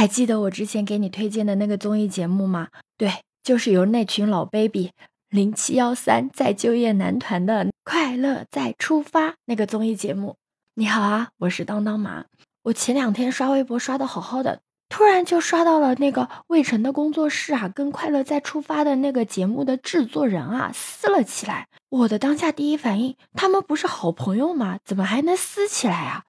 还记得我之前给你推荐的那个综艺节目吗？对，就是由那群老 baby 零七幺三再就业男团的《快乐再出发》那个综艺节目。你好啊，我是当当妈。我前两天刷微博刷的好好的，突然就刷到了那个魏晨的工作室啊，跟《快乐再出发》的那个节目的制作人啊撕了起来。我的当下第一反应，他们不是好朋友吗？怎么还能撕起来啊？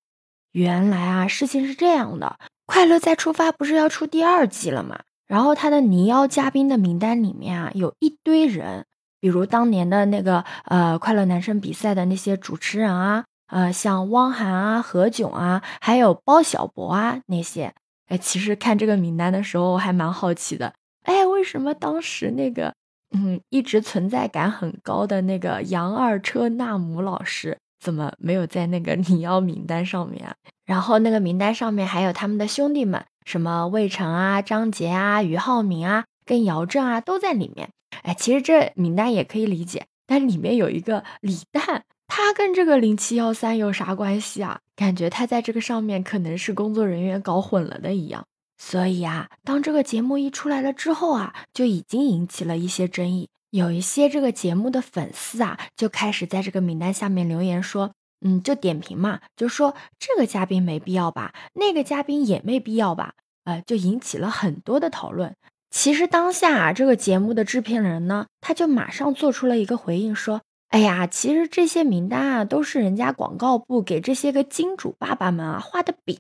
原来啊，事情是这样的。快乐再出发不是要出第二季了吗？然后他的拟邀嘉宾的名单里面啊，有一堆人，比如当年的那个呃快乐男生比赛的那些主持人啊，呃像汪涵啊、何炅啊，还有包小柏啊那些。哎，其实看这个名单的时候，我还蛮好奇的。哎，为什么当时那个嗯一直存在感很高的那个杨二车纳姆老师？怎么没有在那个你要名单上面啊？然后那个名单上面还有他们的兄弟们，什么魏晨啊、张杰啊、俞灏明啊、跟姚正啊都在里面。哎，其实这名单也可以理解，但里面有一个李诞，他跟这个零七幺三有啥关系啊？感觉他在这个上面可能是工作人员搞混了的一样。所以啊，当这个节目一出来了之后啊，就已经引起了一些争议。有一些这个节目的粉丝啊，就开始在这个名单下面留言说，嗯，就点评嘛，就说这个嘉宾没必要吧，那个嘉宾也没必要吧，呃，就引起了很多的讨论。其实当下啊，这个节目的制片人呢，他就马上做出了一个回应，说，哎呀，其实这些名单啊，都是人家广告部给这些个金主爸爸们啊画的饼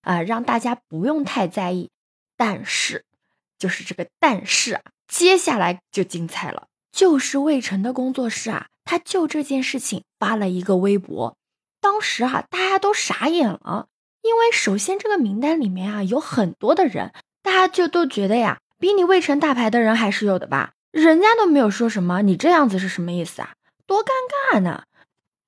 啊，让大家不用太在意。但是，就是这个但是啊，接下来就精彩了。就是魏晨的工作室啊，他就这件事情发了一个微博，当时啊，大家都傻眼了，因为首先这个名单里面啊有很多的人，大家就都觉得呀，比你魏晨大牌的人还是有的吧，人家都没有说什么，你这样子是什么意思啊？多尴尬呢！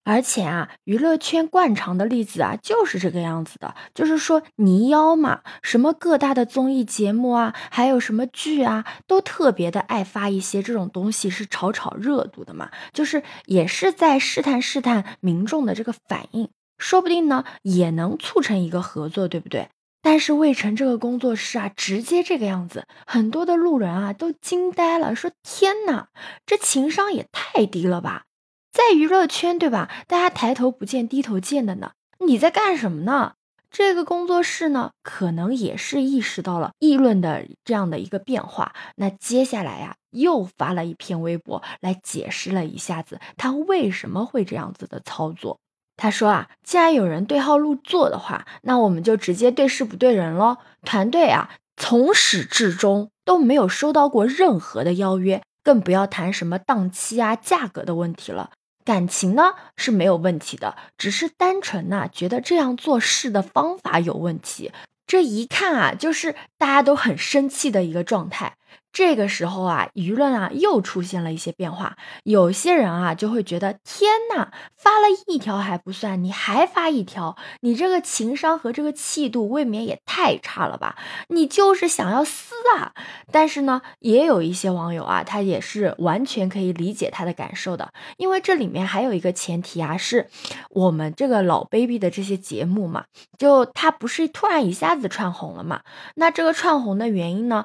而且啊，娱乐圈惯常的例子啊，就是这个样子的，就是说泥妖嘛，什么各大的综艺节目啊，还有什么剧啊，都特别的爱发一些这种东西，是炒炒热度的嘛，就是也是在试探试探民众的这个反应，说不定呢，也能促成一个合作，对不对？但是魏晨这个工作室啊，直接这个样子，很多的路人啊都惊呆了，说天哪，这情商也太低了吧！在娱乐圈，对吧？大家抬头不见低头见的呢。你在干什么呢？这个工作室呢，可能也是意识到了议论的这样的一个变化。那接下来呀，又发了一篇微博来解释了一下子他为什么会这样子的操作。他说啊，既然有人对号入座的话，那我们就直接对事不对人喽。团队啊，从始至终都没有收到过任何的邀约，更不要谈什么档期啊、价格的问题了。感情呢是没有问题的，只是单纯呐觉得这样做事的方法有问题。这一看啊，就是大家都很生气的一个状态。这个时候啊，舆论啊又出现了一些变化。有些人啊就会觉得，天呐，发了一条还不算，你还发一条，你这个情商和这个气度未免也太差了吧？你就是想要撕啊！但是呢，也有一些网友啊，他也是完全可以理解他的感受的，因为这里面还有一个前提啊，是我们这个老 baby 的这些节目嘛，就他不是突然一下子窜红了嘛？那这个窜红的原因呢？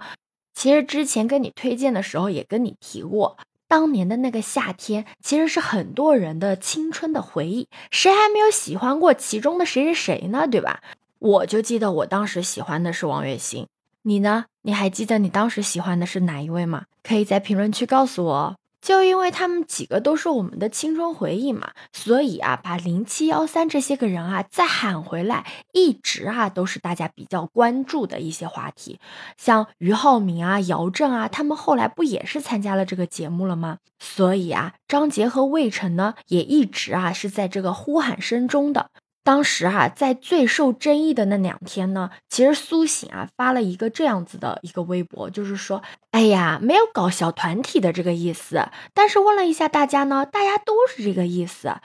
其实之前跟你推荐的时候也跟你提过，当年的那个夏天其实是很多人的青春的回忆，谁还没有喜欢过其中的谁谁谁呢？对吧？我就记得我当时喜欢的是王栎鑫，你呢？你还记得你当时喜欢的是哪一位吗？可以在评论区告诉我。就因为他们几个都是我们的青春回忆嘛，所以啊，把零七幺三这些个人啊再喊回来，一直啊都是大家比较关注的一些话题。像俞灏明啊、姚正啊，他们后来不也是参加了这个节目了吗？所以啊，张杰和魏晨呢，也一直啊是在这个呼喊声中的。当时啊，在最受争议的那两天呢，其实苏醒啊发了一个这样子的一个微博，就是说，哎呀，没有搞小团体的这个意思，但是问了一下大家呢，大家都是这个意思啊。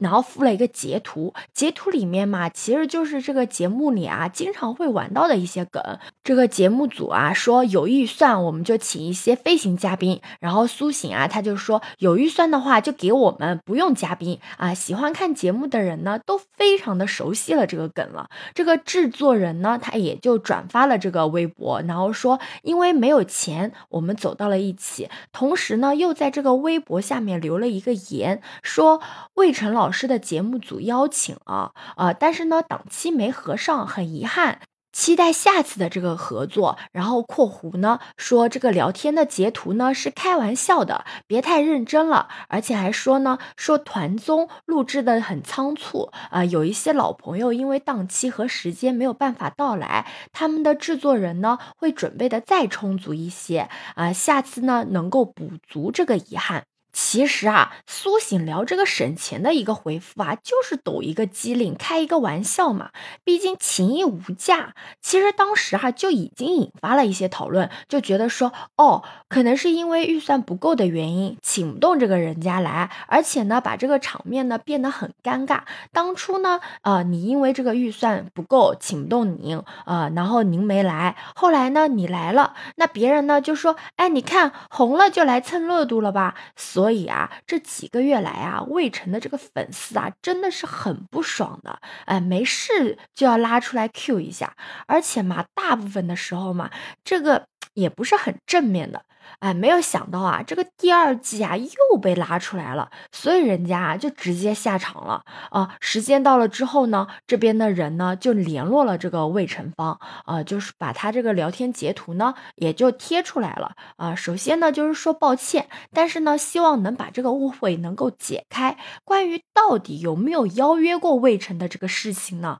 然后附了一个截图，截图里面嘛，其实就是这个节目里啊经常会玩到的一些梗。这个节目组啊说有预算，我们就请一些飞行嘉宾。然后苏醒啊，他就说有预算的话就给我们，不用嘉宾啊。喜欢看节目的人呢，都非常的熟悉了这个梗了。这个制作人呢，他也就转发了这个微博，然后说因为没有钱，我们走到了一起。同时呢，又在这个微博下面留了一个言，说魏晨老师的节目组邀请了啊，但是呢档期没合上，很遗憾。期待下次的这个合作，然后括弧呢说这个聊天的截图呢是开玩笑的，别太认真了，而且还说呢说团综录制的很仓促啊，有一些老朋友因为档期和时间没有办法到来，他们的制作人呢会准备的再充足一些啊，下次呢能够补足这个遗憾。其实啊，苏醒聊这个省钱的一个回复啊，就是抖一个机灵，开一个玩笑嘛。毕竟情义无价。其实当时哈就已经引发了一些讨论，就觉得说，哦，可能是因为预算不够的原因，请不动这个人家来，而且呢，把这个场面呢变得很尴尬。当初呢，呃，你因为这个预算不够，请不动您，呃，然后您没来。后来呢，你来了，那别人呢就说，哎，你看红了就来蹭热度了吧。所所以啊，这几个月来啊，魏晨的这个粉丝啊，真的是很不爽的。哎，没事就要拉出来 Q 一下，而且嘛，大部分的时候嘛，这个也不是很正面的。哎，没有想到啊，这个第二季啊又被拉出来了，所以人家啊就直接下场了啊。时间到了之后呢，这边的人呢就联络了这个魏晨芳啊，就是把他这个聊天截图呢也就贴出来了啊。首先呢就是说抱歉，但是呢希望能把这个误会能够解开。关于到底有没有邀约过魏晨的这个事情呢？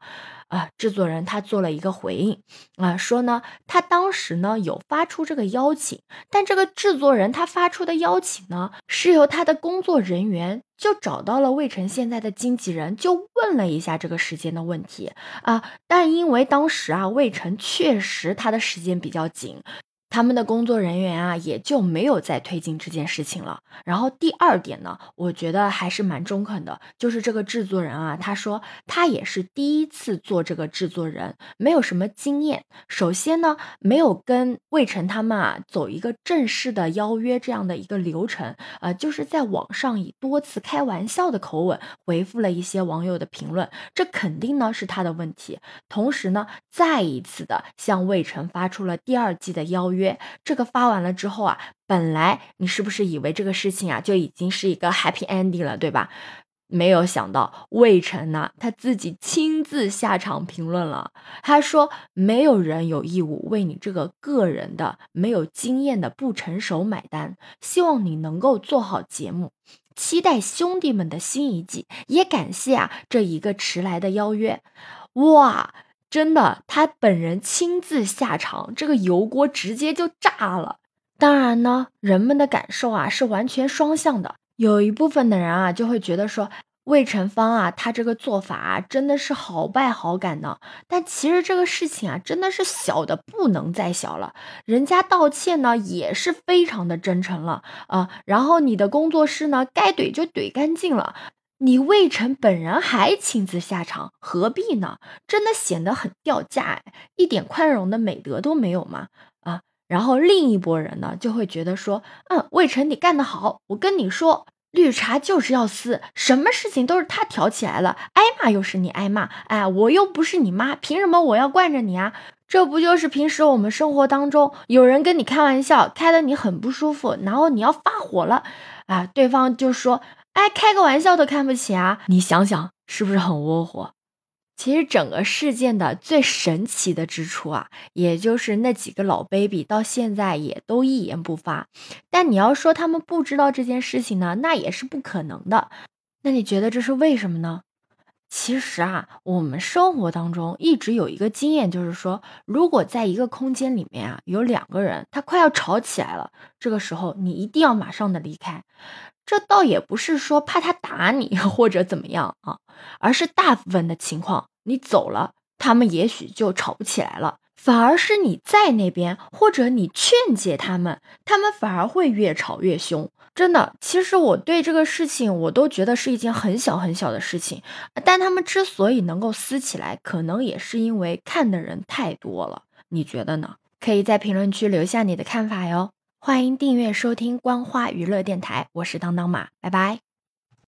啊，制作人他做了一个回应，啊，说呢，他当时呢有发出这个邀请，但这个制作人他发出的邀请呢，是由他的工作人员就找到了魏晨现在的经纪人，就问了一下这个时间的问题啊，但因为当时啊，魏晨确实他的时间比较紧。他们的工作人员啊，也就没有再推进这件事情了。然后第二点呢，我觉得还是蛮中肯的，就是这个制作人啊，他说他也是第一次做这个制作人，没有什么经验。首先呢，没有跟魏晨他们啊走一个正式的邀约这样的一个流程，呃，就是在网上以多次开玩笑的口吻回复了一些网友的评论，这肯定呢是他的问题。同时呢，再一次的向魏晨发出了第二季的邀约。约这个发完了之后啊，本来你是不是以为这个事情啊就已经是一个 happy ending 了，对吧？没有想到魏晨呢，他自己亲自下场评论了。他说：“没有人有义务为你这个个人的没有经验的不成熟买单，希望你能够做好节目，期待兄弟们的新一季，也感谢啊这一个迟来的邀约。”哇！真的，他本人亲自下场，这个油锅直接就炸了。当然呢，人们的感受啊是完全双向的。有一部分的人啊就会觉得说，魏晨芳啊，他这个做法啊真的是好败好感呢。但其实这个事情啊真的是小的不能再小了。人家道歉呢也是非常的真诚了啊。然后你的工作室呢该怼就怼干净了。你魏晨本人还亲自下场，何必呢？真的显得很掉价哎，一点宽容的美德都没有吗？啊，然后另一波人呢，就会觉得说，嗯，魏晨你干得好，我跟你说，绿茶就是要撕，什么事情都是他挑起来了，挨骂又是你挨骂，哎，我又不是你妈，凭什么我要惯着你啊？这不就是平时我们生活当中有人跟你开玩笑，开的你很不舒服，然后你要发火了，啊，对方就说。哎，开个玩笑都看不起啊！你想想，是不是很窝火？其实整个事件的最神奇的之处啊，也就是那几个老 baby 到现在也都一言不发。但你要说他们不知道这件事情呢，那也是不可能的。那你觉得这是为什么呢？其实啊，我们生活当中一直有一个经验，就是说，如果在一个空间里面啊，有两个人他快要吵起来了，这个时候你一定要马上的离开。这倒也不是说怕他打你 或者怎么样啊，而是大部分的情况，你走了，他们也许就吵不起来了，反而是你在那边，或者你劝解他们，他们反而会越吵越凶。真的，其实我对这个事情，我都觉得是一件很小很小的事情，但他们之所以能够撕起来，可能也是因为看的人太多了。你觉得呢？可以在评论区留下你的看法哟。欢迎订阅收听光花娱乐电台，我是当当马，拜拜。